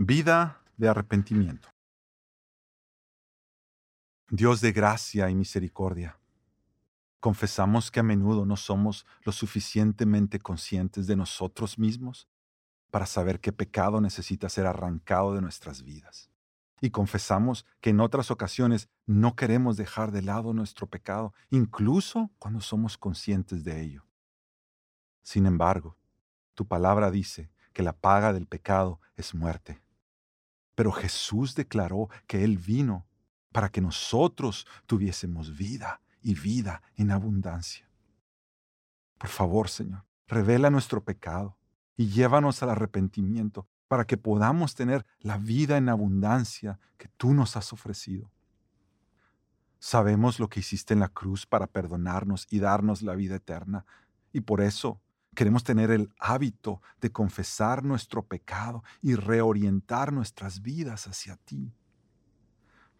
Vida de arrepentimiento. Dios de gracia y misericordia, confesamos que a menudo no somos lo suficientemente conscientes de nosotros mismos para saber qué pecado necesita ser arrancado de nuestras vidas. Y confesamos que en otras ocasiones no queremos dejar de lado nuestro pecado, incluso cuando somos conscientes de ello. Sin embargo, tu palabra dice que la paga del pecado es muerte. Pero Jesús declaró que Él vino para que nosotros tuviésemos vida y vida en abundancia. Por favor, Señor, revela nuestro pecado y llévanos al arrepentimiento para que podamos tener la vida en abundancia que tú nos has ofrecido. Sabemos lo que hiciste en la cruz para perdonarnos y darnos la vida eterna, y por eso queremos tener el hábito de confesar nuestro pecado y reorientar nuestras vidas hacia ti.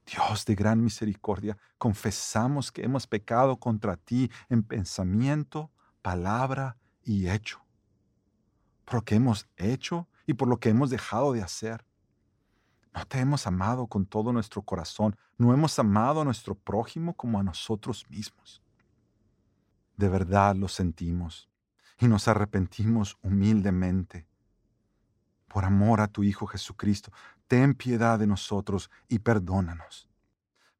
Dios de gran misericordia, confesamos que hemos pecado contra ti en pensamiento, palabra y hecho por lo que hemos hecho y por lo que hemos dejado de hacer. No te hemos amado con todo nuestro corazón, no hemos amado a nuestro prójimo como a nosotros mismos. De verdad lo sentimos y nos arrepentimos humildemente. Por amor a tu Hijo Jesucristo, ten piedad de nosotros y perdónanos,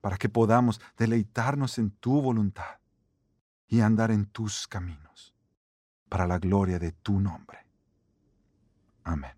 para que podamos deleitarnos en tu voluntad y andar en tus caminos, para la gloria de tu nombre. Amen.